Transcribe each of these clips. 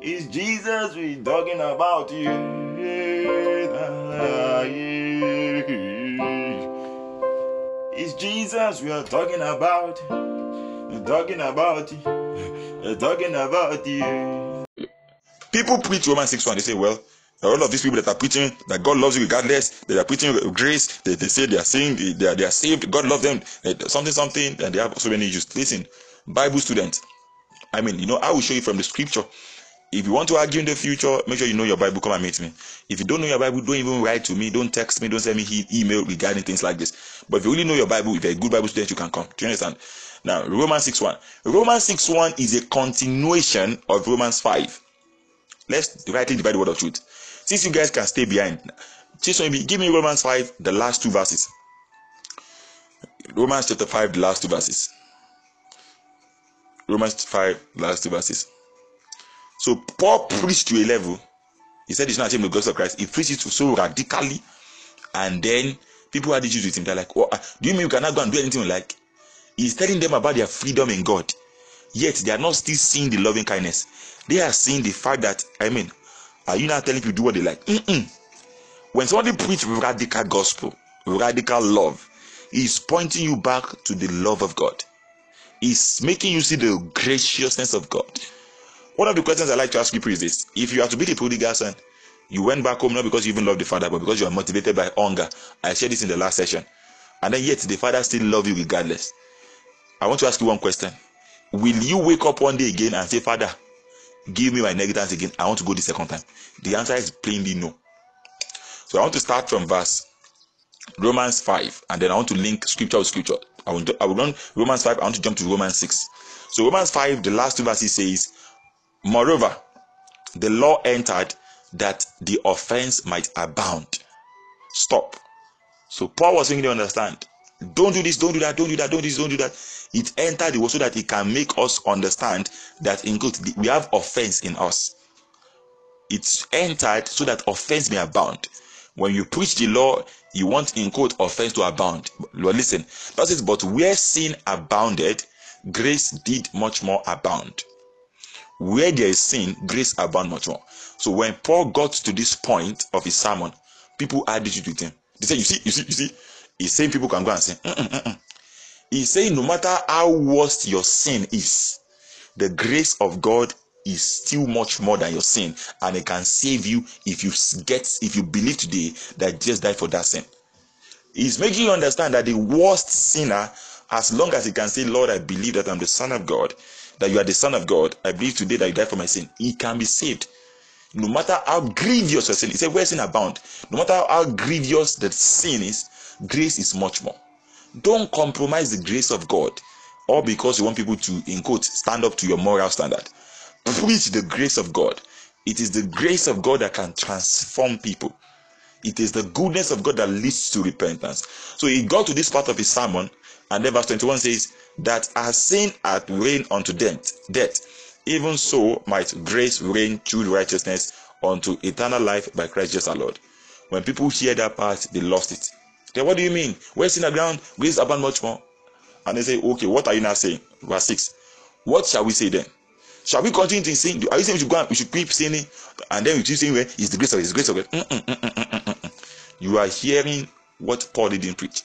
It's Jesus we talking about you. It's Jesus we are talking about. We're talking about you. Talking about you. People preach Romans 6 1. They say, well, all of these people that are preaching that God loves you regardless, they are preaching grace, they, they say they are saying they are, they are saved, God loves them, eh, something, something, and they have so many issues. Listen, Bible students, I mean, you know, I will show you from the scripture. If you want to argue in the future, make sure you know your Bible. Come and meet me. If you don't know your Bible, don't even write to me. Don't text me. Don't send me email regarding things like this. But if you really know your Bible, if you're a good Bible student, you can come. Do you understand? Now, Romans 6 1. Romans 6 1 is a continuation of Romans 5. Let's rightly divide the word of truth. Since you guys can stay behind, give me Romans 5, the last two verses. Romans chapter 5, the last two verses. Romans 5, last two verses. So Paul preached to a level. He said he's not ashamed of the gospel of Christ. He preached it so radically, and then people had issues with him. They're like, "Oh, do you mean you cannot go and do anything like?" He's telling them about their freedom in God, yet they are not still seeing the loving kindness. They are seeing the fact that I mean, are you not telling people do what they like? Mm-mm. When somebody preach radical gospel, radical love, he's pointing you back to the love of God. He's making you see the graciousness of God one of the questions I like to ask people is this: If you are to be the prodigal son, you went back home not because you even love the father, but because you are motivated by hunger. I shared this in the last session, and then yet the father still love you regardless. I want to ask you one question: Will you wake up one day again and say, Father, give me my negatives again? I want to go the second time. The answer is plainly no. So I want to start from verse Romans 5, and then I want to link scripture with scripture. I will, I will run Romans 5, I want to jump to Romans 6. So Romans 5, the last two verses says, Moreover, the law entered that the offense might abound. Stop. So Paul was making you understand. Don't do this, don't do that, don't do that, don't do this, don't do that. It entered the world so that it can make us understand that in quote we have offense in us. It's entered so that offense may abound. When you preach the law, you want in quote offense to abound. Lord, listen, that is but where sin abounded, grace did much more abound where there is sin, grace abound much more. So when Paul got to this point of his sermon, people issues with him. They said, "You see, you see, you see." He's saying people can go and sin. Mm-mm, mm-mm. He's saying no matter how worst your sin is, the grace of God is still much more than your sin, and it can save you if you get if you believe today that Jesus died for that sin. He's making you understand that the worst sinner, as long as he can say, Lord, I believe that I'm the Son of God, that you are the Son of God, I believe today that you died for my sin, he can be saved. No matter how grievous your sin, said, where sin abound, no matter how grievous the sin is, grace is much more. Don't compromise the grace of God, or because you want people to, in quote, stand up to your moral standard. Preach the grace of God. It is the grace of God that can transform people. It is the goodness of God that leads to repentance. So he got to this part of his sermon, and then verse 21 says, that as sin hath reigned unto death, death, even so might grace reign through righteousness unto eternal life by Christ Jesus our Lord. When people hear that part, they lost it. Then what do you mean? Where sin ground, grace abound much more. And they say, okay, what are you now saying? Verse 6. What shall we say then? Shall we continue to sin? Are you saying we should go and we should keep sinning? And then we keep saying where is the grace of it? Is the grace of it? Mm, mm, mm, you are hearing what Paul didn't preach.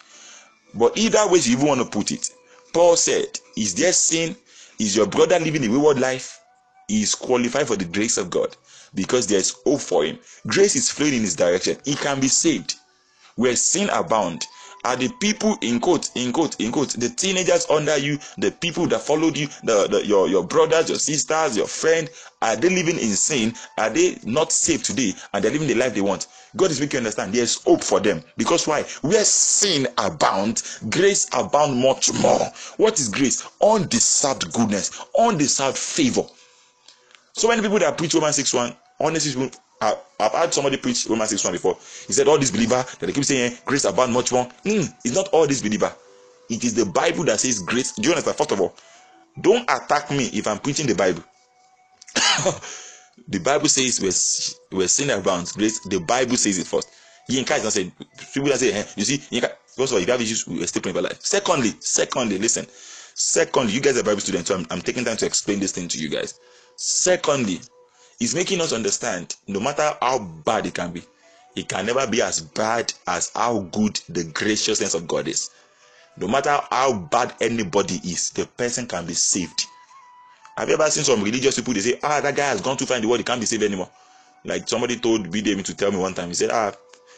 But either way you even want to put it, Paul said, Is there sin? Is your brother living a wayward life? He is qualified for the grace of God because there is hope for him. Grace is flowing in his direction. He can be saved. Where sin abound, are the people in quote in quote in quote the teenagers under you the people that followed you the, the your your brothers your sisters your friend are they living in sin are they not safe today and they're living the life they want god is making you understand there's hope for them because why where sin abound grace abound much more what is grace undeserved goodness undeserved favor so many people that preach romans 6 1 honestly I, have had somebody preach Romans 6 1 before. He said, All these believer that they keep saying grace abound much more. Mm, it's not all these believer. It is the Bible that says grace. Do you understand? First of all, don't attack me if I'm preaching the Bible. the Bible says we're, we're sin abounds grace. The Bible says it first. Yinka is not saying people that say, hey, eh, you see, Yinka, first of all, if you have issues, we're still praying for life. Secondly, secondly, listen. Secondly, you guys are Bible students, so I'm, I'm taking time to explain this thing to you guys. Secondly, He's making us understand no matter how bad it can be, it can never be as bad as how good the graciousness of God is. No matter how bad anybody is, the person can be saved. Have you ever seen some religious people? They say, Ah, that guy has gone too far in the world, he can't be saved anymore. Like somebody told BDM to tell me one time, he said, Ah,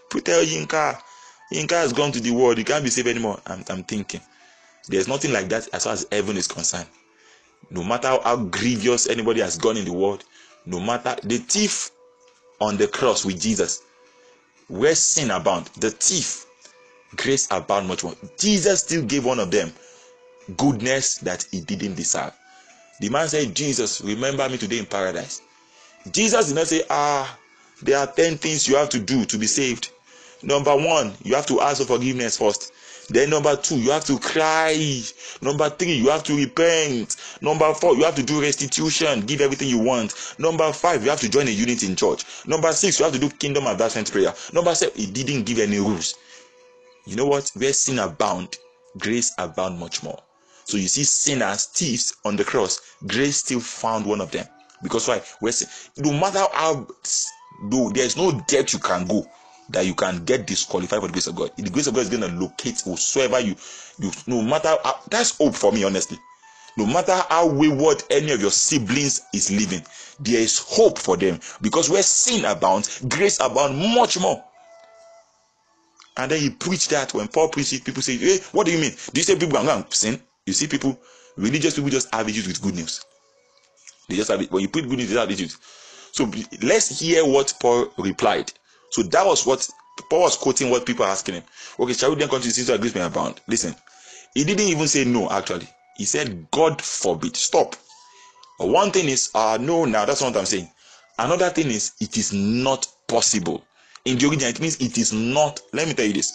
tell Yinka, Yinka has gone to the world, he can't be saved anymore. I'm, I'm thinking, there's nothing like that as far as heaven is concerned. No matter how, how grievous anybody has gone in the world, no matter the thief on the cross with Jesus, where sin abound, the thief, grace abound much more. Jesus still gave one of them goodness that he didn't deserve. The man said, Jesus, remember me today in paradise. Jesus did not say, Ah, there are 10 things you have to do to be saved. Number one, you have to ask for forgiveness first. Then number two, you have to cry. Number three, you have to repent. Number four, you have to do restitution, give everything you want. Number five, you have to join a unit in church. Number six, you have to do kingdom advancement prayer. Number seven, he didn't give any rules. You know what? Where sin abound, grace abound much more. So you see sinners, thieves on the cross, grace still found one of them. Because why? Where no matter how no, there's no depth you can go that you can get disqualified for the grace of God. The grace of God is going to locate whosoever you, you no matter how, that's hope for me, honestly. No matter how wayward any of your siblings is living, there is hope for them because where sin abounds, grace abounds much more. And then he preached that when Paul preached it, people say, Hey, what do you mean? Do you say people are going to sin? You see, people, religious people just have issues with good news. They just have it. When you put good news, they have issues. So let's hear what Paul replied. So that was what Paul was quoting what people are asking him. Okay, shall we then continue to see grace may abound? Listen, he didn't even say no, actually. He said, God forbid. Stop. One thing is, uh, no, now that's what I'm saying. Another thing is, it is not possible. In the original, it means it is not. Let me tell you this.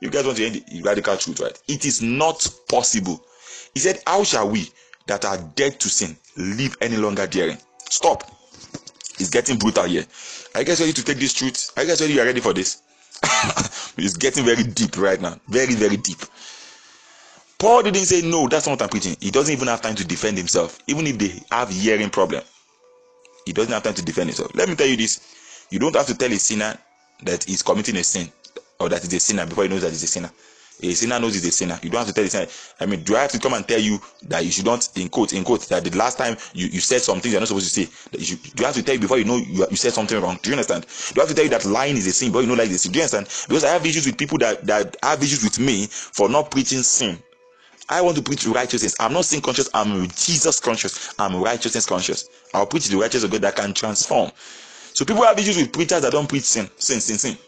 You guys want to hear the radical truth, right? It is not possible. He said, How shall we that are dead to sin live any longer daring? Stop. It's getting brutal here. I guess ready to take this truth. I guess ready you are ready for this. it's getting very deep right now. Very, very deep. Paul didn't say no, that's not what I'm preaching. He doesn't even have time to defend himself, even if they have hearing problem. He doesn't have time to defend himself. Let me tell you this: you don't have to tell a sinner that he's committing a sin or that he's a sinner before he knows that he's a sinner. A sinner knows he's a sinner. You don't have to tell the sinner. I mean, do I have to come and tell you that you should not, in quote, in quote, that the last time you, you said something you're not supposed to say, that you should, do have to tell you before you know you, you said something wrong? Do you understand? Do I have to tell you that lying is a sin, but you know like this? Do you understand? Because I have issues with people that, that have issues with me for not preaching sin. I want to preach righteousness. I'm not sin conscious, I'm Jesus conscious. I'm righteousness conscious. I'll preach the righteousness of God that can transform. So people have issues with preachers that don't preach sin, sin, sin, sin.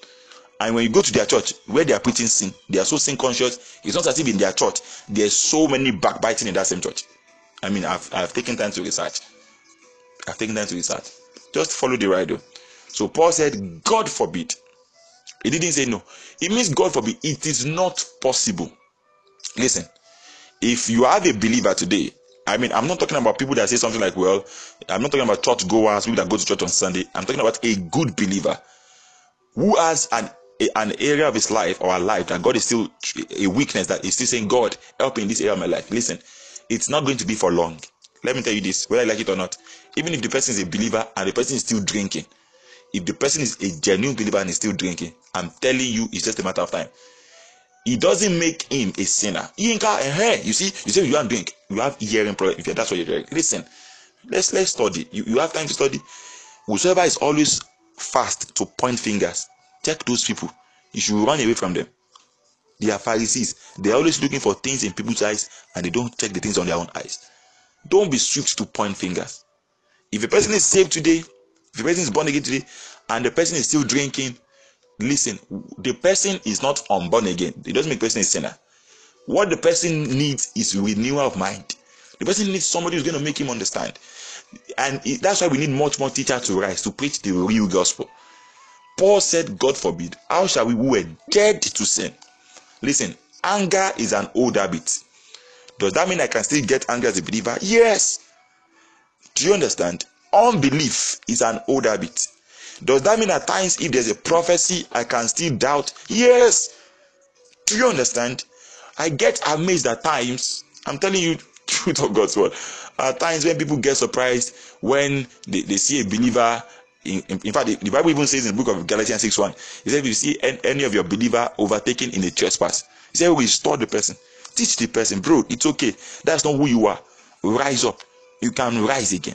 And when you go to their church where they are preaching sin, they are so sin conscious. It's not as if in their church there's so many backbiting in that same church. I mean, I've, I've taken time to research. I've taken time to research. Just follow the right So Paul said, God forbid. He didn't say no. It means God forbid. It is not possible. Listen, if you are a believer today, I mean, I'm not talking about people that say something like, well, I'm not talking about church goers, people that go to church on Sunday. I'm talking about a good believer who has an an area of his life or our life that God is still a weakness that is still saying, God, help me in this area of my life. Listen, it's not going to be for long. Let me tell you this, whether I like it or not. Even if the person is a believer and the person is still drinking, if the person is a genuine believer and is still drinking, I'm telling you, it's just a matter of time. It doesn't make him a sinner. He ain't got a hair. You see, you say you are drink, you have hearing problem. If that's what you're doing, listen. Let's let's study. You, you have time to study. Whosoever is always fast to point fingers check those people. You should run away from them. They are pharisees. They are always looking for things in people's eyes and they don't check the things on their own eyes. Don't be swift to point fingers. If a person is saved today if a person is born again today and the person is still drinking listen the person is not unborn again. It doesn't make the person a sinner. What the person needs is renewal of mind. The person needs somebody who's going to make him understand. And that's why we need much more teachers to rise to preach the real gospel Paul said, God forbid, how shall we who were dead to sin? Listen, anger is an old habit. Does that mean I can still get angry as a believer? Yes. Do you understand? Unbelief is an old habit. Does that mean at times if there's a prophecy I can still doubt? Yes. Do you understand? I get amazed at times. I'm telling you, truth of God's word. At times when people get surprised when they, they see a believer in, in, in, fact, the, the, Bible even says in the book of Galatians 6 1, it says, if you see any of your believer overtaken in a trespass, he said, restore the person. Teach the person, bro, it's okay. That's not who you are. Rise up. You can rise again.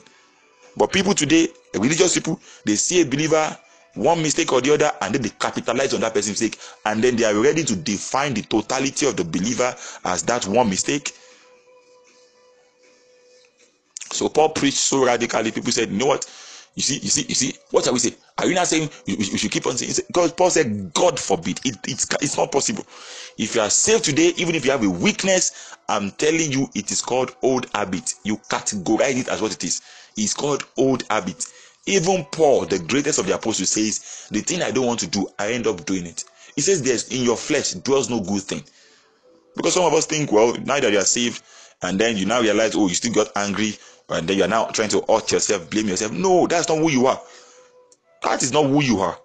But people today, religious people, they see a believer one mistake or the other and then they capitalize on that person's mistake and then they are ready to define the totality of the believer as that one mistake so paul preached so radically people said you know what you see you see you see what are we saying are you not saying you, you should keep on saying because paul said god forbid. It, it's, it's not possible. If you are saved today even if you have a weakness i'm telling you it is called old habit. You categorize it as what it is. It's called old habit. Even Paul, the greatest of the apostles, says, The thing I don't want to do, I end up doing it. He says, There's in your flesh dwells no good thing. Because some of us think, well, now that you are saved, and then you now realize, oh, you still got angry, and then you are now trying to hurt yourself, blame yourself. No, that's not who you are. That is not who you are.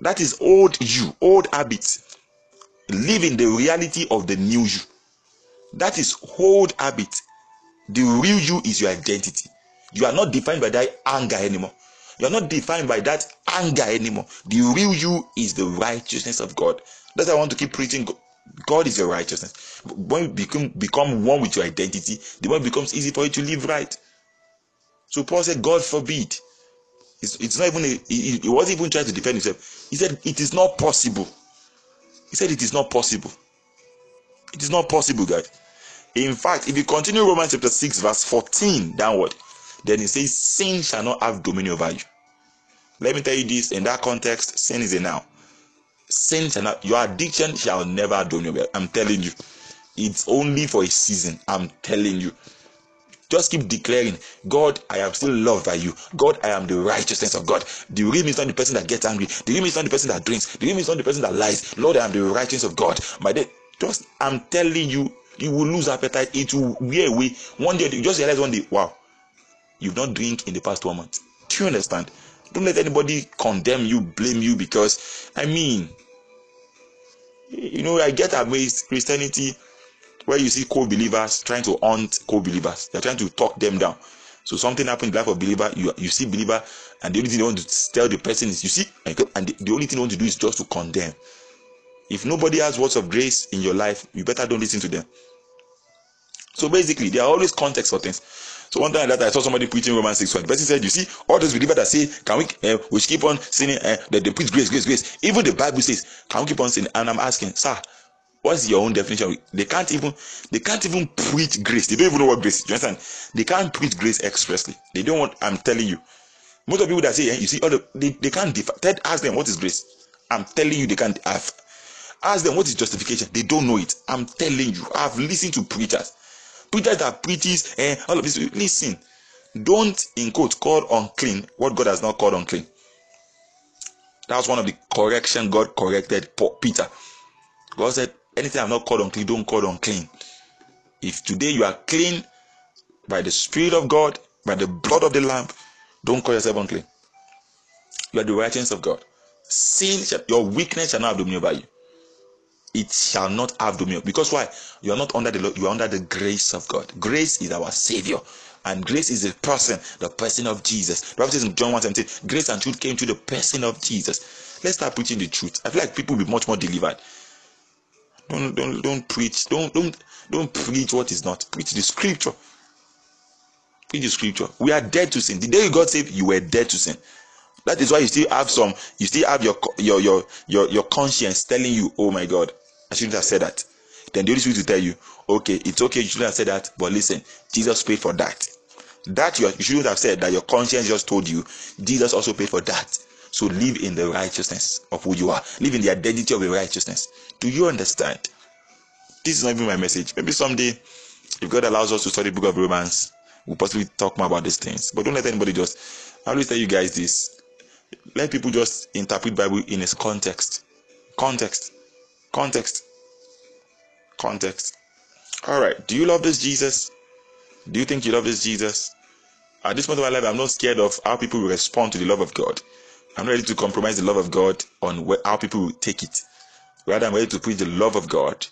That is old you, old habits. Live in the reality of the new you. That is old habit. The real you is your identity. You are not defined by that anger anymore. You're not defined by that anger anymore. The real you is the righteousness of God. That's why I want to keep preaching. God is your righteousness. When you become become one with your identity, the it becomes easy for you to live right. So Paul said, God forbid. It's, it's not even a, he, he wasn't even trying to defend himself. He said, It is not possible. He said, It is not possible. It is not possible, guys. In fact, if you continue Romans chapter 6, verse 14 downward, then he says, Sin shall not have dominion over you. Let me tell you this in that context, sin is a now. Sin shall not, your addiction shall never do you. I'm telling you. It's only for a season. I'm telling you. Just keep declaring, God, I am still loved by you. God, I am the righteousness of God. The real me is not the person that gets angry. The real me is not the person that drinks. The real me is not the person that lies. Lord, I am the righteousness of God. My day, just I'm telling you, you will lose appetite. It will wear away. One day, you just realize one day, wow, you've not drink in the past one month. Do you understand? Don't let anybody condemn you, blame you because I mean, you know, I get amazed Christianity where you see co-believers trying to hunt co-believers. They're trying to talk them down. So something happened in the life of believer, you you see believer, and the only thing they want to tell the person is you see, and the, the only thing they want to do is just to condemn. If nobody has words of grace in your life, you better don't listen to them. So basically, there are always contexts for things. So one time that I saw somebody preaching Romans 6 1. The person said, You see, all those believers that say, Can we uh, we keep on sinning? Uh, that they preach grace, grace, grace. Even the Bible says, Can we keep on sinning? And I'm asking, Sir, what's your own definition? They can't even they can't even preach grace. They don't even know what grace is. You understand? They can't preach grace expressly. They don't want, I'm telling you. Most of people that say, eh, you see, all the, they, they can't. Ted ask them what is grace. I'm telling you, they can't have. Ask them what is justification. They don't know it. I'm telling you. I've listened to preachers preachers that preaches and eh, all of this listen don't in quote call unclean what god has not called unclean that was one of the correction god corrected peter god said anything i've not called unclean don't call unclean if today you are clean by the spirit of god by the blood of the lamb don't call yourself unclean you are the righteousness of god sin shall, your weakness shall not have dominion over you it shall not have dominion. Because why? You are not under the law, you are under the grace of God. Grace is our savior. And grace is the person, the person of Jesus. The Bible says in John 1 17, grace and truth came to the person of Jesus. Let's start preaching the truth. I feel like people will be much more delivered. Don't don't don't preach. Don't don't don't preach what is not. Preach the scripture. Preach the scripture. We are dead to sin. The day you got saved, you were dead to sin. That is why you still have some, you still have your your your your, your conscience telling you, oh my God, I shouldn't have said that. Then the Holy Spirit will tell you, okay, it's okay, you shouldn't have said that, but listen, Jesus paid for that. That you, you shouldn't have said that your conscience just told you, Jesus also paid for that. So live in the righteousness of who you are. Live in the identity of the righteousness. Do you understand? This is not even my message. Maybe someday, if God allows us to study the book of Romans, we'll possibly talk more about these things. But don't let anybody just I always tell you guys this. Let people just interpret Bible in its context. Context. Context. Context. All right. Do you love this Jesus? Do you think you love this Jesus? At this point of my life, I'm not scared of how people will respond to the love of God. I'm not ready to compromise the love of God on how people will take it. Rather, I'm ready to preach the love of God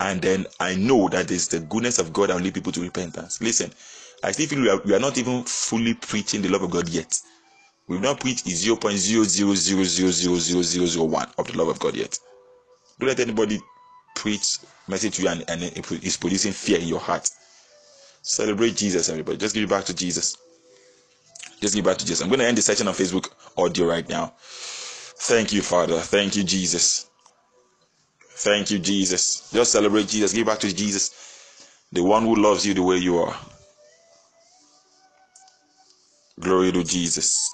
and then I know that it's the goodness of God that will lead people to repentance. Listen, I still feel we are, we are not even fully preaching the love of God yet. We've not preached 0.000000001 of the love of God yet. Don't let anybody preach message to you and, and it's producing fear in your heart. Celebrate Jesus, everybody. Just give it back to Jesus. Just give back to Jesus. I'm going to end the session on Facebook audio right now. Thank you, Father. Thank you, Jesus. Thank you, Jesus. Just celebrate Jesus. Give back to Jesus, the one who loves you the way you are. Glory to Jesus.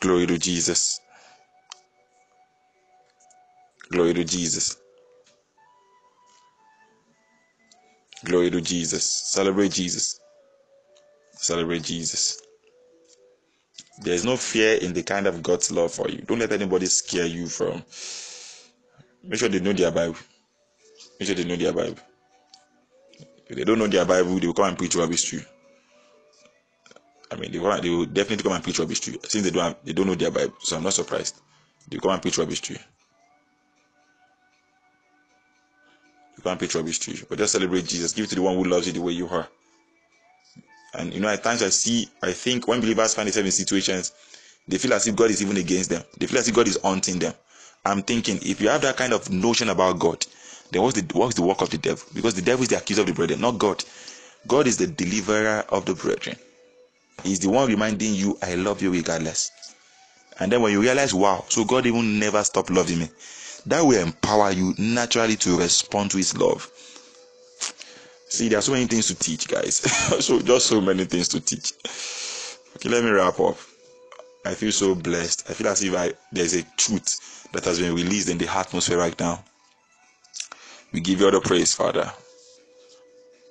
Glory to Jesus. Glory to Jesus. Glory to Jesus. Celebrate Jesus. Celebrate Jesus. There's no fear in the kind of God's love for you. Don't let anybody scare you from. Make sure they know their Bible. Make sure they know their Bible. If they don't know their Bible, they will come and preach rubbish to you. I mean, they will, they will definitely come and preach rubbish to you since they don't have, they don't know their Bible. So I'm not surprised. They will come and preach rubbish to you. They come and preach rubbish to you. But just celebrate Jesus. Give it to the one who loves you the way you are. And you know, at times I see, I think when believers find themselves in situations, they feel as if God is even against them. They feel as if God is haunting them. I'm thinking, if you have that kind of notion about God, then what's the what's the work of the devil? Because the devil is the accuser of the brethren, not God. God is the deliverer of the brethren. He's the one reminding you, I love you regardless. And then when you realize, wow, so God even never stopped loving me, that will empower you naturally to respond to his love. See, there are so many things to teach, guys. so just so many things to teach. Okay, let me wrap up. I feel so blessed. I feel as if I there's a truth that has been released in the atmosphere right now. We give you all the praise, Father.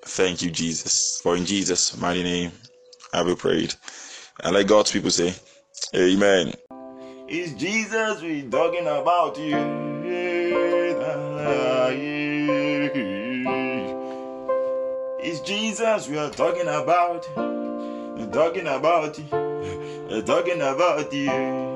Thank you, Jesus. For in Jesus' mighty name, I will pray it. And let God's people say, Amen. It's Jesus we talking about you. Jesus we are talking about. Talking about. Talking about you.